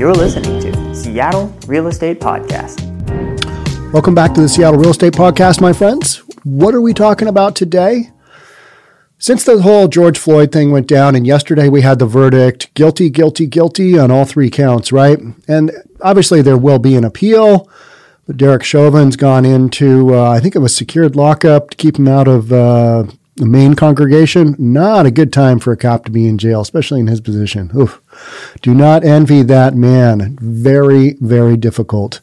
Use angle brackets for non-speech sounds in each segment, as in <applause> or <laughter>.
You're listening to Seattle Real Estate Podcast. Welcome back to the Seattle Real Estate Podcast, my friends. What are we talking about today? Since the whole George Floyd thing went down, and yesterday we had the verdict guilty, guilty, guilty on all three counts, right? And obviously there will be an appeal, but Derek Chauvin's gone into, uh, I think it was secured lockup to keep him out of uh, the main congregation. Not a good time for a cop to be in jail, especially in his position. Oof. Do not envy that man. Very, very difficult.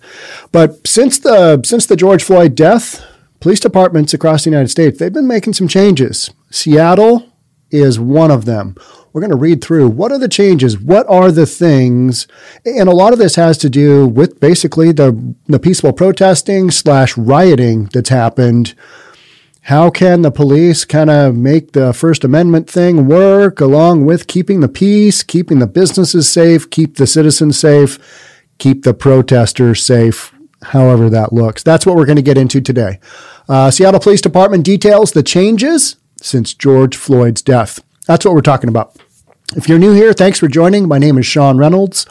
But since the since the George Floyd death, police departments across the United States, they've been making some changes. Seattle is one of them. We're going to read through what are the changes, what are the things, and a lot of this has to do with basically the the peaceful protesting slash rioting that's happened. How can the police kind of make the First Amendment thing work along with keeping the peace, keeping the businesses safe, keep the citizens safe, keep the protesters safe, however that looks. That's what we're going to get into today. Uh, Seattle Police Department details the changes since George Floyd's death. That's what we're talking about. If you're new here, thanks for joining. My name is Sean Reynolds.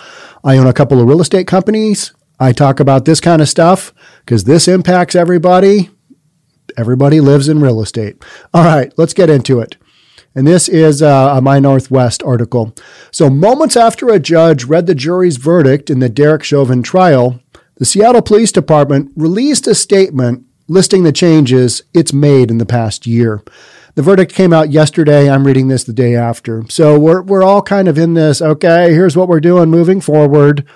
I own a couple of real estate companies. I talk about this kind of stuff because this impacts everybody. Everybody lives in real estate. All right, let's get into it. And this is uh, a My Northwest article. So, moments after a judge read the jury's verdict in the Derek Chauvin trial, the Seattle Police Department released a statement listing the changes it's made in the past year. The verdict came out yesterday. I'm reading this the day after. So we're, we're all kind of in this, okay, here's what we're doing moving forward.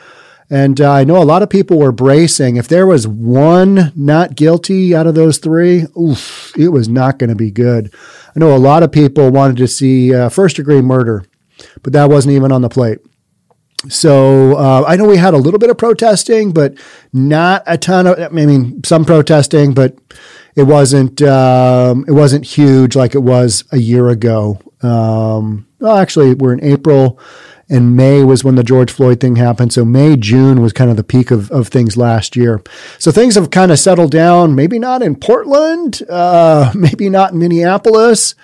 And uh, I know a lot of people were bracing. If there was one not guilty out of those three, oof, it was not going to be good. I know a lot of people wanted to see uh, first degree murder, but that wasn't even on the plate. So uh, I know we had a little bit of protesting, but not a ton of. I mean, some protesting, but it wasn't um, it wasn't huge like it was a year ago. Um, well, actually, we're in April, and May was when the George Floyd thing happened. So May June was kind of the peak of of things last year. So things have kind of settled down. Maybe not in Portland, uh, <laughs> maybe not in Minneapolis,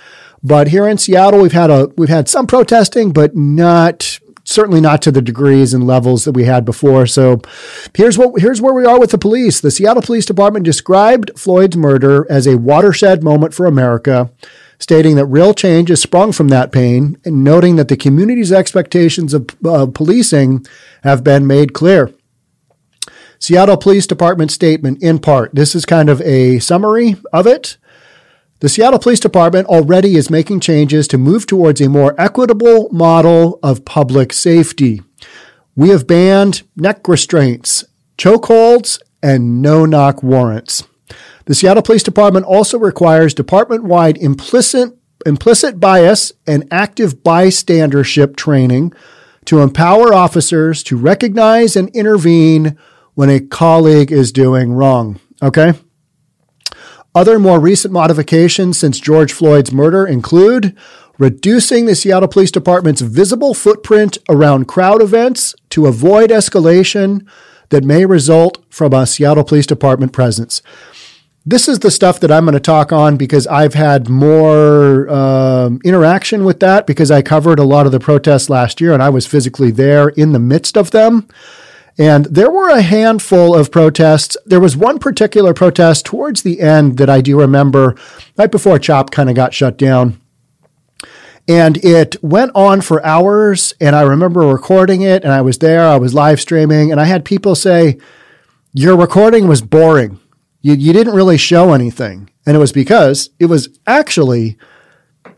but here in Seattle, we've had a we've had some protesting, but not certainly not to the degrees and levels that we had before. So here's what here's where we are with the police. The Seattle Police Department described Floyd's murder as a watershed moment for America, stating that real change has sprung from that pain and noting that the community's expectations of uh, policing have been made clear. Seattle Police Department statement in part. This is kind of a summary of it. The Seattle Police Department already is making changes to move towards a more equitable model of public safety. We have banned neck restraints, chokeholds, and no knock warrants. The Seattle Police Department also requires department wide implicit, implicit bias and active bystandership training to empower officers to recognize and intervene when a colleague is doing wrong. Okay? Other more recent modifications since George Floyd's murder include reducing the Seattle Police Department's visible footprint around crowd events to avoid escalation that may result from a Seattle Police Department presence. This is the stuff that I'm going to talk on because I've had more um, interaction with that because I covered a lot of the protests last year and I was physically there in the midst of them. And there were a handful of protests. There was one particular protest towards the end that I do remember right before CHOP kind of got shut down. And it went on for hours. And I remember recording it and I was there, I was live streaming, and I had people say, Your recording was boring. You, you didn't really show anything. And it was because it was actually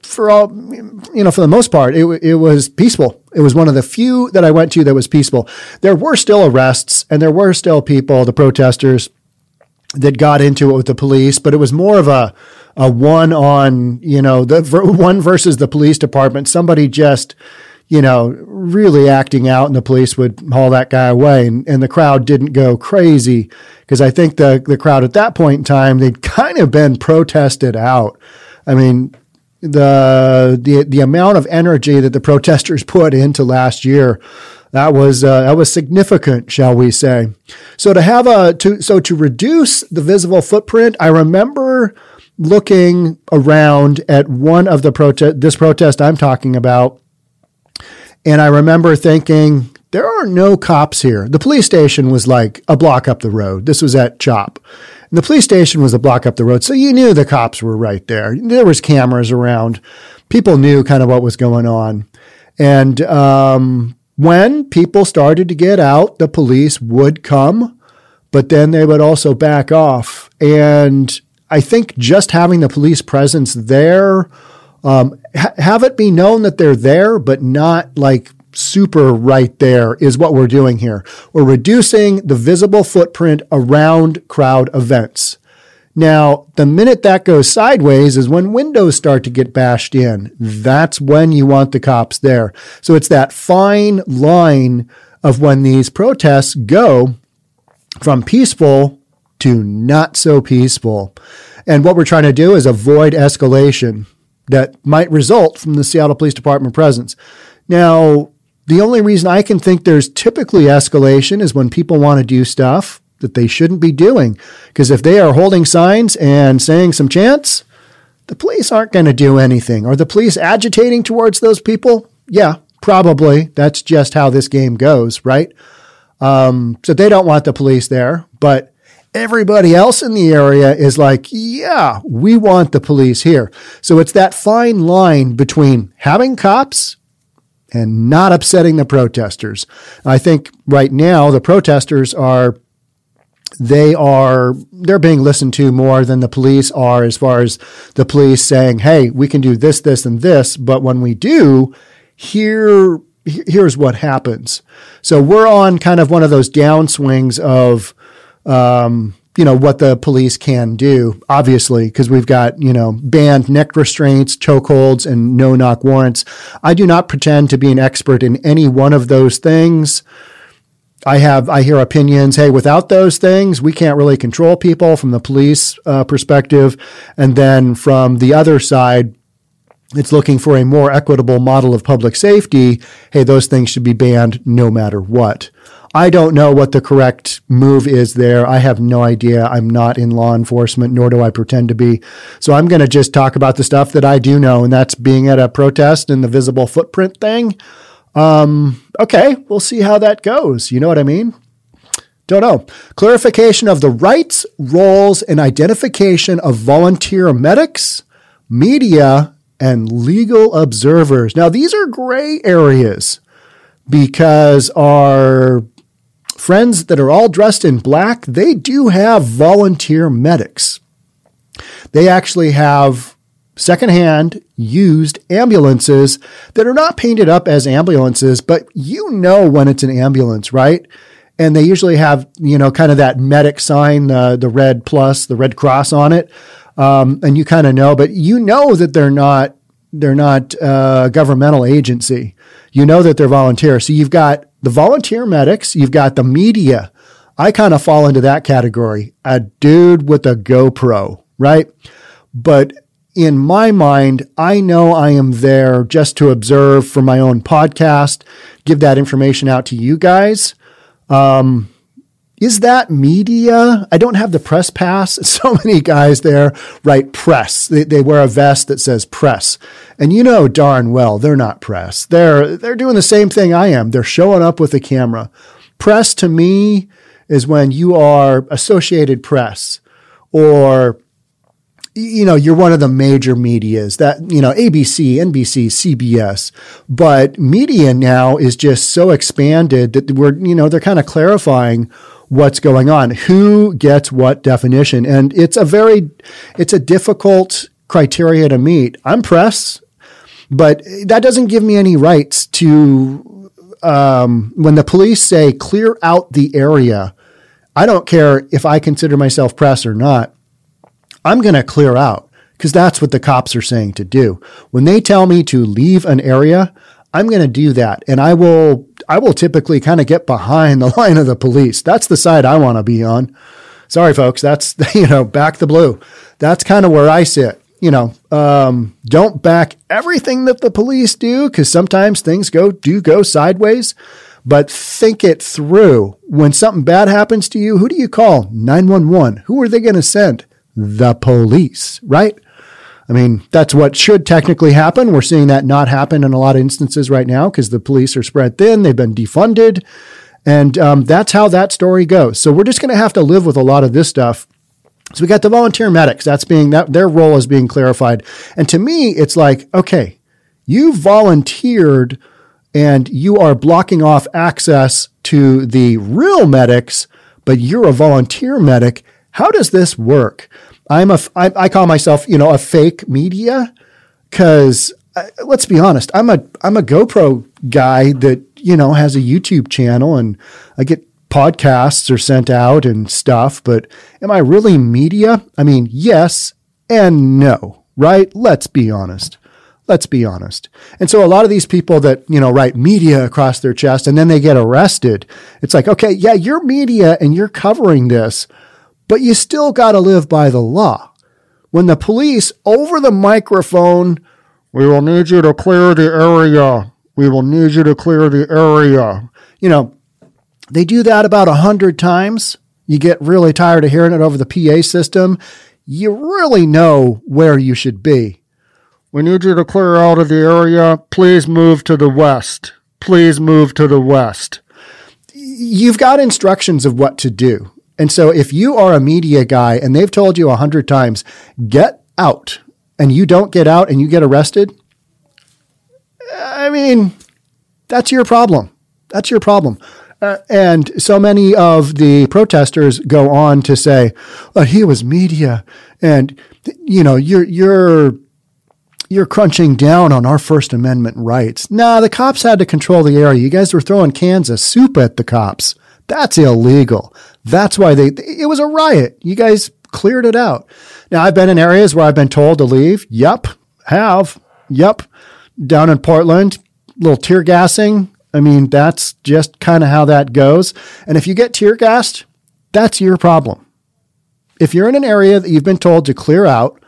for all, you know, for the most part, it, it was peaceful. It was one of the few that I went to that was peaceful. There were still arrests and there were still people, the protesters, that got into it with the police, but it was more of a, a one on, you know, the <laughs> one versus the police department. Somebody just, you know, really acting out and the police would haul that guy away and, and the crowd didn't go crazy because I think the, the crowd at that point in time, they'd <laughs> kind of been protested out. I mean, the the the amount of energy that the protesters <laughs> put into last year that was uh, that was significant, shall we say? So to have a to so to reduce the visible footprint, I remember looking around at one of the protest this protest I'm talking about, and I remember thinking there are no cops here. The police station was like a block up the road. This was at CHOP. And the police station was a block up the road. So you knew the cops were right there. There was cameras around. People knew kind of what was going on. And um, when people started to get out, the police would come, but then they would also back off. And I think just having the police presence there, um, ha- have it be known that they're there, but not like super right there is what we're doing here. We're reducing the visible footprint around crowd events. Now, the minute that goes sideways is when windows start to get bashed in. That's when you want the cops there. So it's that fine line of when these protests go from peaceful to not so peaceful. And what we're trying to do is avoid escalation that might result from the Seattle Police Department presence. Now, the only reason I can think there's typically escalation is when people want to do stuff that they shouldn't be doing. Because if they are holding signs and saying some chants, the police aren't going to do anything. Are the police agitating towards those people? Yeah, probably. That's just how this game goes, right? Um, so they don't want the police there, but everybody else in the area is like, yeah, we want the police here. So it's that fine line between having cops and not upsetting the protesters. I think right now the protesters are they are they're being listened to more than the police are as far as the police saying, "Hey, we can do this, this, and this," but when we do, here here's what happens. So we're on kind of one of those downswings of um, you know what the police can do obviously because we've got you know banned neck restraints chokeholds and no knock warrants i do not pretend to be an expert in any one of those things I have I hear opinions. Hey, without those things, we can't really control people from the police uh, perspective, and then from the other side, it's looking for a more equitable model of public safety. Hey, those things should be banned no matter what. I don't know what the correct move is there. I have no idea. I'm not in law enforcement, nor do I pretend to be. So I'm going to just talk about the stuff that I do know, and that's being at a protest and the visible footprint thing. Um, okay, we'll see how that goes. You know what I mean? Don't know. Clarification of the rights, roles, and identification of volunteer medics, media, and legal observers. Now, these are gray areas because our friends that are all dressed in black, they do have volunteer medics. They actually have secondhand used ambulances that are not painted up as ambulances, but you know when it's an ambulance, right? And they usually have, you know, kind of that medic sign, uh, the red plus, the red cross on it. Um, and you kind of know, but you know that they're not, they're not a uh, governmental agency. You know that they're volunteers. So you've got the volunteer medics, you've got the media. I kind of fall into that category. A dude with a GoPro, right? But in my mind, I know I am there just to observe for my own podcast, give that information out to you guys. Um, is that media? I don't have the press pass. <laughs> So many guys there write press. They, they wear a vest that says press. And you know darn well they're not press. They're, they're doing the same thing I am. They're showing up with a camera. Press to me is when you are Associated Press or you know, you're one of the major medias that, you know, ABC, NBC, CBS, but media now is just so expanded that we're, you know, they're kind of clarifying what's going on, who gets what definition. And it's a very, it's a difficult criteria to meet. I'm press, but that doesn't give me any rights to, um, when the police say clear out the area, I don't care if I consider myself press or not. I'm going to clear out because that's what the cops are saying to do. When they tell me to leave an area, I'm going to do that. And I will, I will typically kind of get behind <laughs> the line of the police. That's the side I want to be on. Sorry, folks. That's, <laughs> you know, back the blue. That's kind of where I sit. You know, um, don't back everything that the police do because sometimes things go, do go sideways, but think it through. When something bad happens to you, who do you call? 911. Who are they going to send? the police, right? I mean, that's what should technically happen. We're seeing that not happen in a lot of instances right now because the police are spread thin, they've been defunded. And um, that's how that story goes. So we're just going to have to live with a lot of this stuff. So we got the volunteer medics. That's being that their role is being clarified. And to me, it's like, okay, you volunteered and you are blocking off access to the real medics, but you're a volunteer medic. How does this work? I'm a, I, I call myself, you know, a fake media because uh, let's be honest, I'm a, I'm a GoPro guy that, you know, has a YouTube channel and I get podcasts are sent out and stuff, but am I really media? I mean, yes and no, right? Let's be honest. Let's be honest. And so a lot of these people that, you know, write media across their chest and then they get arrested. It's like, okay, yeah, you're media and you're covering this, but you still got to live by the law. When the police over the microphone, we will need you to clear the area. We will need you to clear the area. You know, they do that about a hundred times. You get really tired of hearing it over the PA system. You really know where you should be. We need you to clear out of the area. Please move to the west. Please move to the west. You've got instructions of what to do. And so if you are a media guy and they've told you a hundred times, get out, and you don't get out and you get arrested, I mean, that's your problem. That's your problem. Uh, and so many of the protesters go on to say, well, he was media and, you know, you're, you're, you're crunching down on our First Amendment rights. Nah, the cops had to control the area. You guys were throwing cans of soup at the cops. That's illegal. That's why they, it was a riot. You guys cleared it out. Now, I've been in areas where I've been told to leave. Yep. Have. Yep. Down in Portland, little tear gassing. I mean, that's just kind of how that goes. And if you get tear gassed, that's your problem. If you're in an area that you've been told to clear out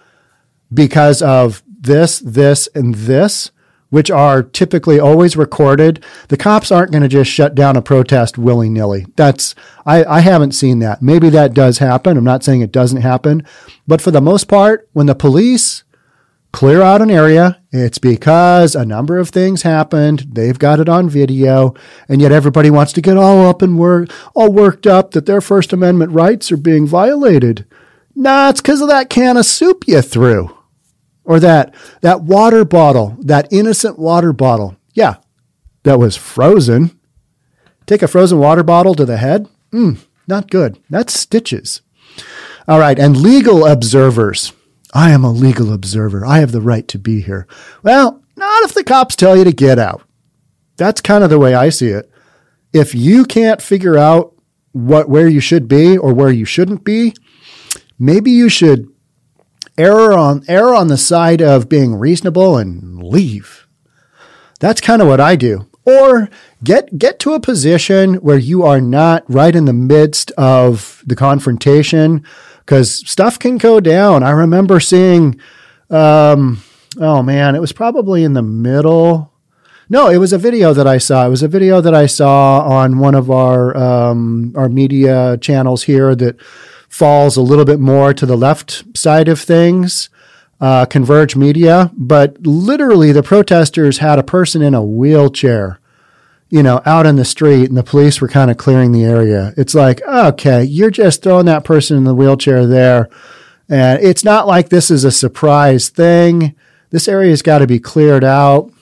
because of this, this, and this, which are typically always recorded, the cops aren't going to just shut down a protest willy nilly. That's, I, I haven't seen that. Maybe that does happen. I'm not saying it doesn't happen. But for the most part, when the police clear out an area, it's because a number of things happened. They've got it on video, and yet everybody wants to get all up and work, all worked up that their First Amendment rights are being violated. Nah, it's because of that can of soup you threw, or that that water bottle, that innocent water bottle. Yeah, that was frozen. Take a frozen water bottle to the head. Mm, not good. That's stitches. All right, and legal observers. I am a legal observer. I have the right to be here. Well, not if the cops tell you to get out. That's kind of the way I see it. If you can't figure out what where you should be or where you shouldn't be, maybe you should err on err on the side of being reasonable and leave. That's kind of what I do. Or get get to a position where you are not right in the midst of the confrontation because stuff can go down. I remember seeing, um, oh man, it was probably in the middle. No, it was a video that I saw. It was a video that I saw on one of our um, our media channels here that falls a little bit more to the left side of things. Uh, Converge Media, but literally the protesters had a person in a wheelchair you know, out in the street and the police were kind of clearing the area. It's like, okay, you're just throwing that person in the wheelchair there. And it's not like this is a surprise thing. This area's got to be cleared out.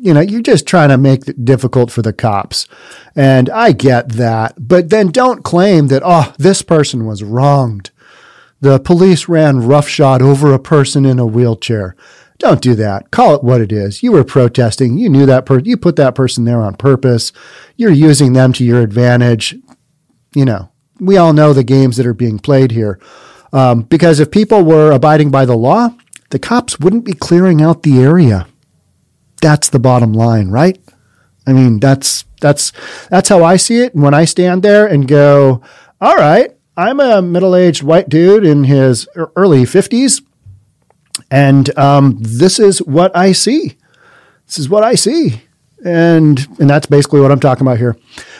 You know, you're just trying to make it difficult for the cops. And I get that. But then don't claim that, oh, this person was wronged. The police ran roughshod over a person in a wheelchair. Don't do that. Call it what it is. You were protesting. You knew that person. You put that person there on purpose. You're using them to your advantage. You know, we all know the games that are being played here. Um, because if people were abiding by the law, the cops wouldn't be clearing out the area. That's the bottom line, right? I mean, that's that's that's how I see it. And when I stand there and go, "All right, I'm a middle-aged white dude in his early 50s. And um, this is what I see. This is what I see. And, and that's basically what I'm talking about here.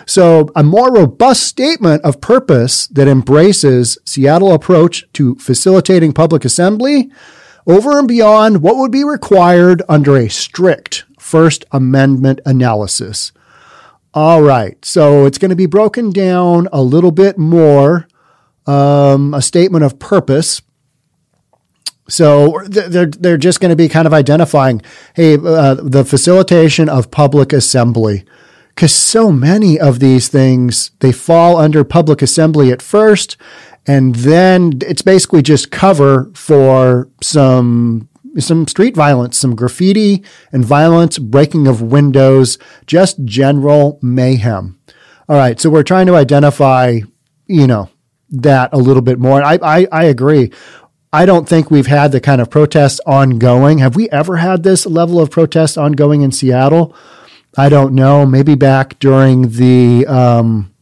So, a more robust statement of purpose that embraces Seattle approach to facilitating public assembly over and beyond what would be required under a strict First Amendment analysis. All right, so it's going to be broken down a little bit more, um, a statement of purpose. So they're they're just going to be kind of identifying, hey, uh, the facilitation of public assembly because so many of these things they fall under public assembly at first and then it's basically just cover for some some street violence some graffiti and violence breaking of windows just general mayhem all right so we're trying to identify you know that a little bit more I, I i agree I don't think we've had the kind of protests ongoing. Have we ever had this level of protest ongoing in Seattle? I don't know, maybe back during the um,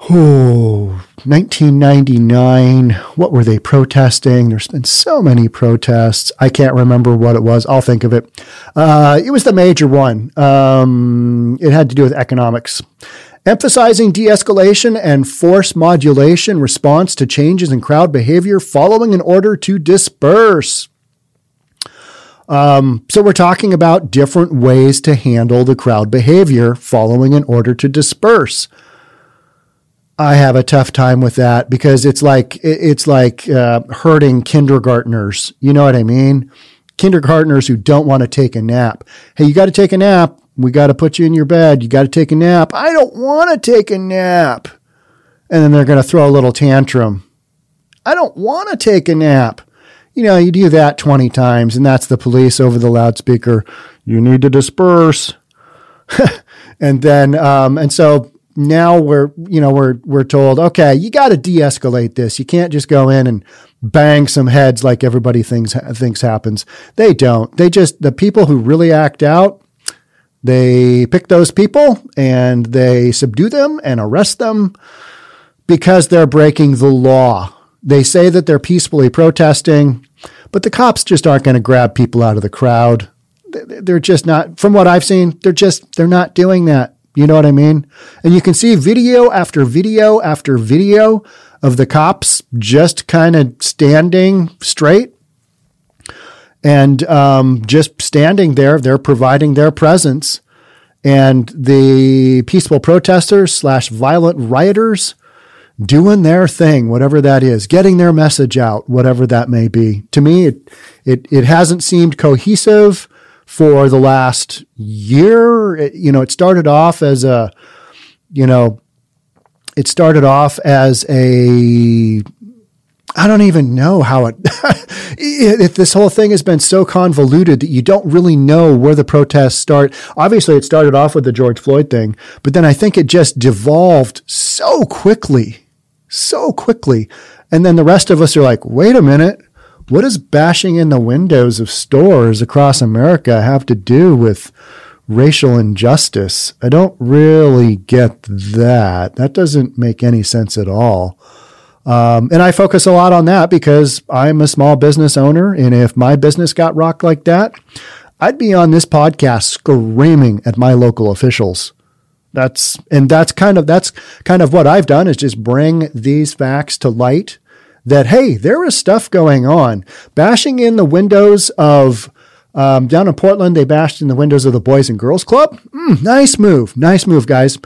oh, 1999. What were they protesting? There's been so many protests. I can't remember what it was. I'll think of it. Uh, it was the major one. Um, it had to do with economics. Emphasizing de escalation and force modulation response to changes in crowd behavior following an order to disperse. Um, so we're talking about different ways to handle the crowd behavior following an order to disperse. I have a tough time with that because it's like it's like uh, hurting kindergartners. You know what I mean? Kindergartners who don't want to take a nap. Hey, you got to take a nap. We got to put you in your bed. You got to take a nap. I don't want to take a nap. And then they're going to throw a little tantrum. I don't want to take a nap you know, you do that 20 times and that's the police over the loudspeaker. You need to disperse. <laughs> and then, um, and so now we're, you know, we're, we're told, okay, you got to de-escalate this. You can't just go in and bang some heads like everybody thinks, thinks happens. They don't. They just, the people who really act out, they pick those people and they subdue them and arrest them because they're breaking the law. They say that they're peacefully protesting. But the cops just aren't going to grab people out of the crowd. They're just not, from what I've seen, they're just, they're not doing that. You know what I mean? And you can see video after video after video of the cops just kind of standing straight and um, just standing there. They're providing their presence. And the peaceful protesters slash violent rioters doing their thing, whatever that is, getting their message out, whatever that may be. To me, it, it, it hasn't seemed cohesive for the last year. It, you know, it started off as a, you know, it started off as a, I don't even know how it, <laughs> if this whole thing has been so convoluted that you don't really know where the protests start. Obviously, it started off with the George Floyd thing, but then I think it just devolved so quickly so quickly. And then the rest of us are like, wait a minute. What does bashing in the windows of stores across America have to do with racial injustice? I don't really get that. That doesn't make any sense at all. Um, and I focus a lot on that because I'm a small business owner. And if my business got rocked like that, I'd be on this podcast screaming at my local officials that's and that's kind of that's kind of what I've done is just bring these facts to light that hey, there is stuff going on. Bashing in the windows of um, down in Portland, they bashed in the windows of the Boys and Girls Club. Mm, nice move, nice move, guys.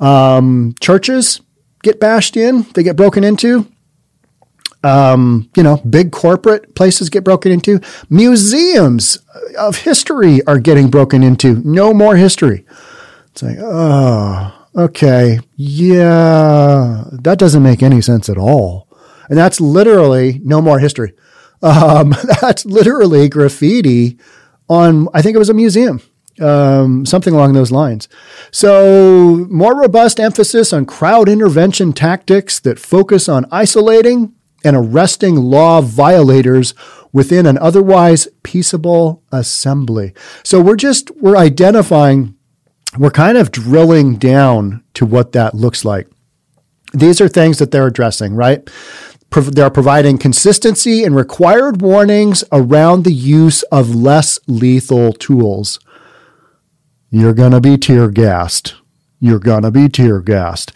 Um, churches get bashed in, they get broken into. Um, you know, big corporate places get broken into. Museums of history are getting broken into. No more history. It's like, oh, okay, yeah, that doesn't make any sense at all. And that's literally no more history. Um, <laughs> that's literally graffiti on, I think it was a museum, um, something along those lines. So, more robust emphasis on crowd intervention tactics that focus on isolating and arresting law violators within an otherwise peaceable assembly. So, we're just, we're identifying we're kind of drilling down to what that looks like. These are things that they're addressing, right? They're providing consistency and required warnings around the use of less lethal tools. You're going to be tear gassed. You're going to be tear gassed.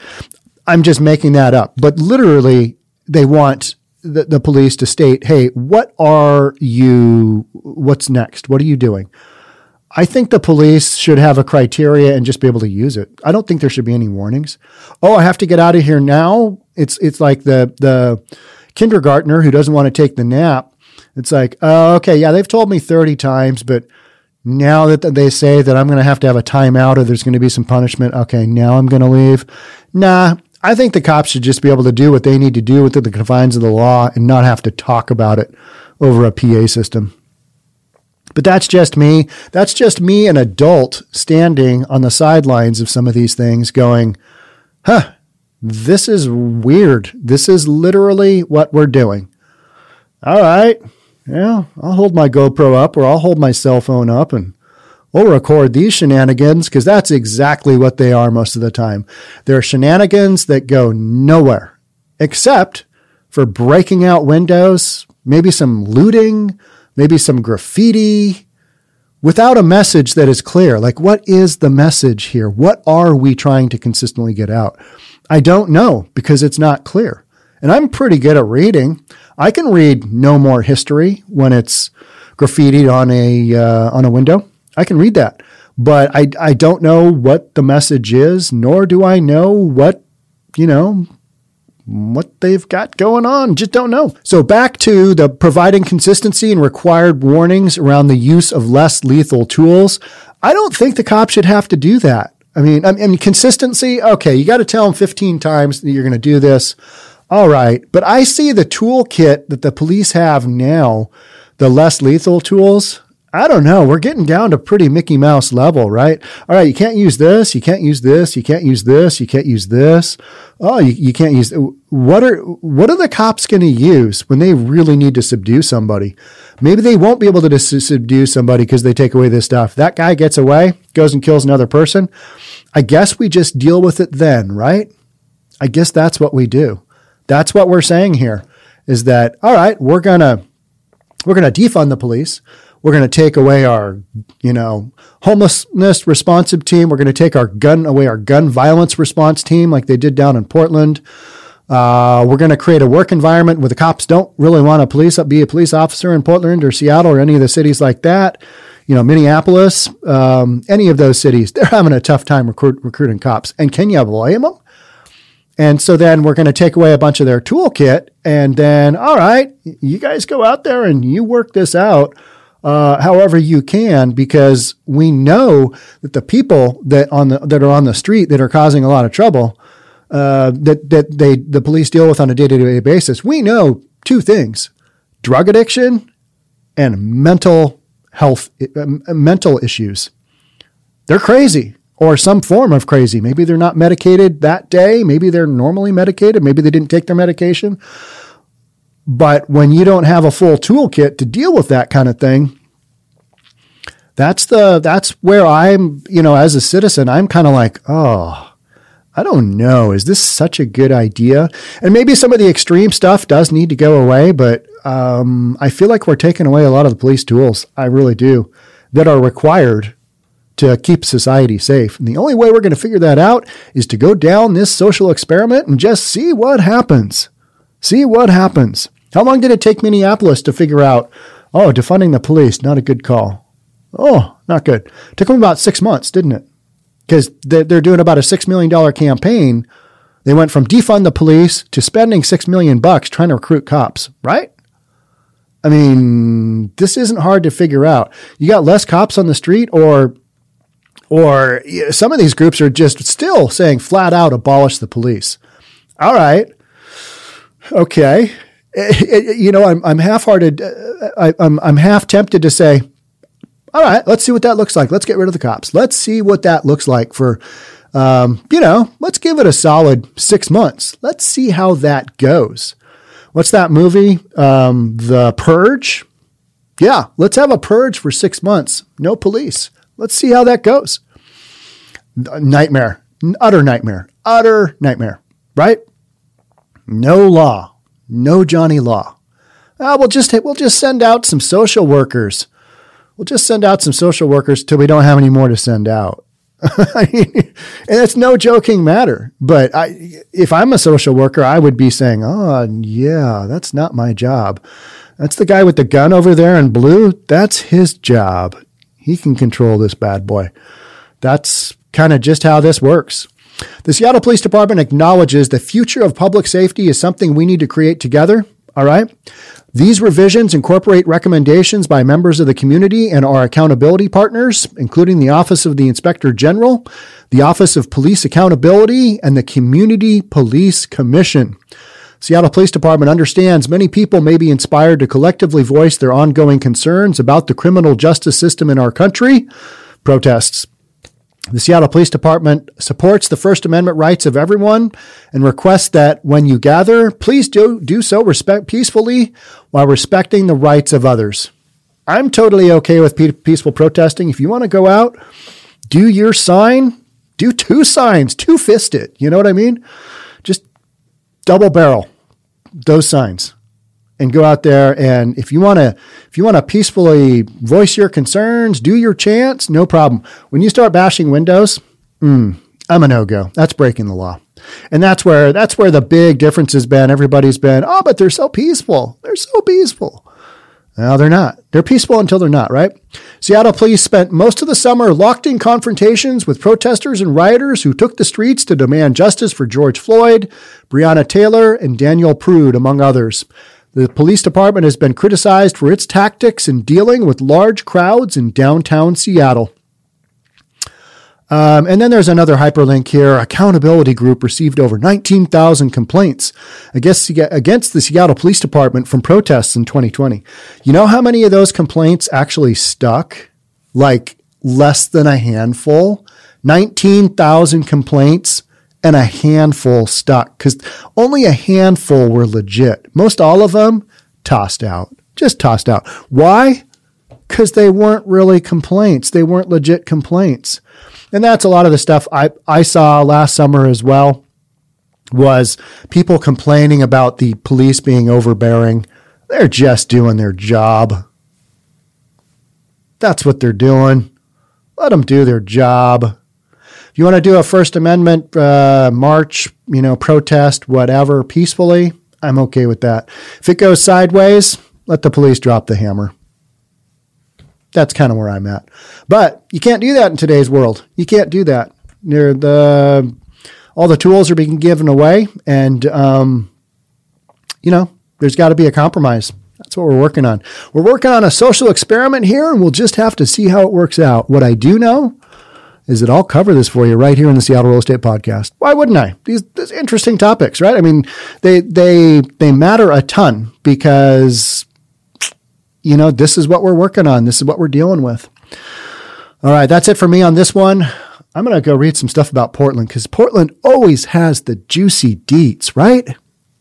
I'm just making that up, but literally, they want the, the police to state, hey, what are you, what's next? What are you doing? I think the police should have a criteria and just be able to use it. I don't think there should be any warnings. Oh, I have to get out of here now. It's it's like the the kindergartner who doesn't want to take the nap. It's like, oh, okay, yeah, they've told me 30 times, but now that they say that I'm going to have to have a timeout or there's going to be some punishment, okay, now I'm going to leave. Nah, I think the cops should just be able to do what they need to do within the confines of the law and not have to talk about it over a PA system. But that's just me. That's just me, an adult, standing on the sidelines of some of these things going, huh, this is weird. This is literally what we're doing. All right. Yeah, I'll hold my GoPro up or I'll hold my cell phone up and we'll record these shenanigans because that's exactly what they are most of the time. They're shenanigans that go nowhere except for breaking out windows, maybe some looting, maybe some graffiti, without a message that is clear. Like, what is the message here? What are we trying to consistently get out? I don't know because it's not clear. And I'm pretty good at reading. I can read no more history when it's graffitied on a uh, on a window. I can read that, but I I don't know what the message is, nor do I know what you know what they've got going on. Just don't know. So back to the providing consistency and required warnings around the use of less lethal tools. I don't think the cops should have to do that. I mean, I mean, consistency. Okay, you got to tell them 15 times that you're going to do this. All right. But I see the toolkit that the police have now, the less lethal tools. I don't know. We're getting down to pretty Mickey Mouse level, right? All right, you can't use this, you can't use this, you can't use this, you can't use this. Oh, you, you can't use what are what are the cops going to use when they really need to subdue somebody? Maybe they won't be able to subdue somebody because they take away this stuff. That guy gets away, goes and kills another person. I guess we just deal with it then, right? I guess that's what we do. That's what we're saying here is that all right, we're to we're to defund the police we're going to take away our, you know, homelessness responsive team. We're going to take our gun away, our gun violence response team, like they did down in Portland. Uh, we're going to create a work environment where the cops don't really want to police be a police officer in Portland or Seattle or any of the cities like that. You know, Minneapolis, um, any of those cities, they're having a tough time recruit, recruiting cops. And can you blame them? And so then we're going to take away a bunch of their toolkit, and then, all right, you guys go out there and you work this out uh, however you can, because we know that the people that on the that are on the street that are causing a lot of trouble, uh, that that they the police deal with on a day to day basis. We know two things: drug addiction and mental health, uh, mental issues. They're crazy or some form of crazy. Maybe they're not medicated that day. Maybe they're normally medicated. Maybe they didn't take their medication. But when you don't have a full toolkit to deal with that kind of thing, that's the that's where I'm, you know, as a citizen, I'm kind of like, oh, I don't know. Is this such a good idea? And maybe some of the extreme stuff does need to go away, but um, I feel like we're taking away a lot of the police tools. I really do that are required to keep society safe. And the only way we're going to figure that out is to go down this social experiment and just see what happens. See what happens. How long did it take Minneapolis to figure out, oh, defunding the police, not a good call? Oh, not good. It took them about six months, didn't it? Because they're doing about a $6 million campaign. They went from defund the police to spending six million bucks trying to recruit cops, right? I mean, this isn't hard to figure out. You got less cops on the street or or some of these groups are just still saying flat out abolish the police. All right. Okay. You know, I'm, I'm half-hearted. Uh, I, I'm, I'm half tempted to say, all right, let's see what that looks like. Let's get rid of the cops. Let's see what that looks like for, um, you know, let's give it a solid six months. Let's see how that goes. What's that movie? Um, the Purge. Yeah, let's have a purge for six months. No police. Let's see how that goes. Nightmare. Utter nightmare. Utter nightmare. Right? No law no Johnny Law. Uh, we'll just we'll just send out some social workers. We'll just send out some social workers till we don't have any more to send out. <laughs> and it's no joking matter. But I, if I'm a social worker, I would be saying, oh, yeah, that's not my job. That's the guy with the gun over there in blue. That's his job. He can control this bad boy. That's kind of just how this works. The Seattle Police Department acknowledges the future of public safety is something we need to create together. All right. These revisions incorporate recommendations by members of the community and our accountability partners, including the Office of the Inspector General, the Office of Police Accountability, and the Community Police Commission. Seattle Police Department understands many people may be inspired to collectively voice their ongoing concerns about the criminal justice system in our country. Protests. The Seattle Police Department supports the First Amendment rights of everyone and requests that when you gather, please do, do so respect peacefully while respecting the rights of others. I'm totally okay with peaceful protesting. If you want to go out, do your sign, do two signs, two fisted. You know what I mean? Just double barrel those signs and go out there and if you want to if you want to peacefully voice your concerns do your chants no problem when you start bashing windows mm, i'm a no-go that's breaking the law and that's where that's where the big difference has been everybody's been oh but they're so peaceful they're so peaceful no, they're not. They're peaceful until they're not, right? Seattle police spent most of the summer locked in confrontations with protesters and rioters who took the streets to demand justice for George Floyd, Breonna Taylor, and Daniel Prude, among others. The police department has been criticized for its tactics in dealing with large crowds in downtown Seattle. Um, and then there's another hyperlink here. Accountability Group received over 19,000 complaints against, against the Seattle Police Department from protests in 2020. You know how many of those complaints actually stuck? Like less than a handful? 19,000 complaints and a handful stuck because only a handful were legit. Most all of them tossed out, just tossed out. Why? Because they weren't really complaints. They weren't legit complaints. And that's a lot of the stuff I, I saw last summer as well was people complaining about the police being overbearing. They're just doing their job. That's what they're doing. Let them do their job. You want to do a First Amendment uh, march, you know, protest, whatever, peacefully, I'm okay with that. If it goes sideways, let the police drop the hammer. That's kind of where I'm at. But you can't do that in today's world. You can't do that. Near the all the tools are being given away, and um, you know, there's got to be a compromise. That's what we're working on. We're working on a social experiment here, and we'll just have to see how it works out. What I do know is that I'll cover this for you right here in the Seattle Real Estate Podcast. Why wouldn't I? These, these interesting topics, right? I mean, they they they matter a ton because you know this is what we're working on. This is what we're dealing with. All right, that's it for me on this one. I'm going to go read some stuff about Portland because Portland always has the juicy deets, right?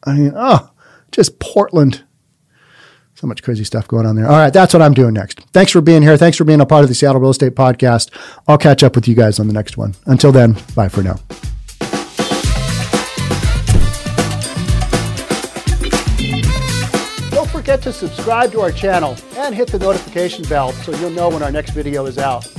I mean, oh, just Portland so much crazy stuff going on there. All right, that's what I'm doing next. Thanks for being here. Thanks for being a part of the Seattle Real Estate Podcast. I'll catch up with you guys on the next one. Until then, bye for now. Don't forget to subscribe to our channel and hit the notification bell so you'll know when our next video is out.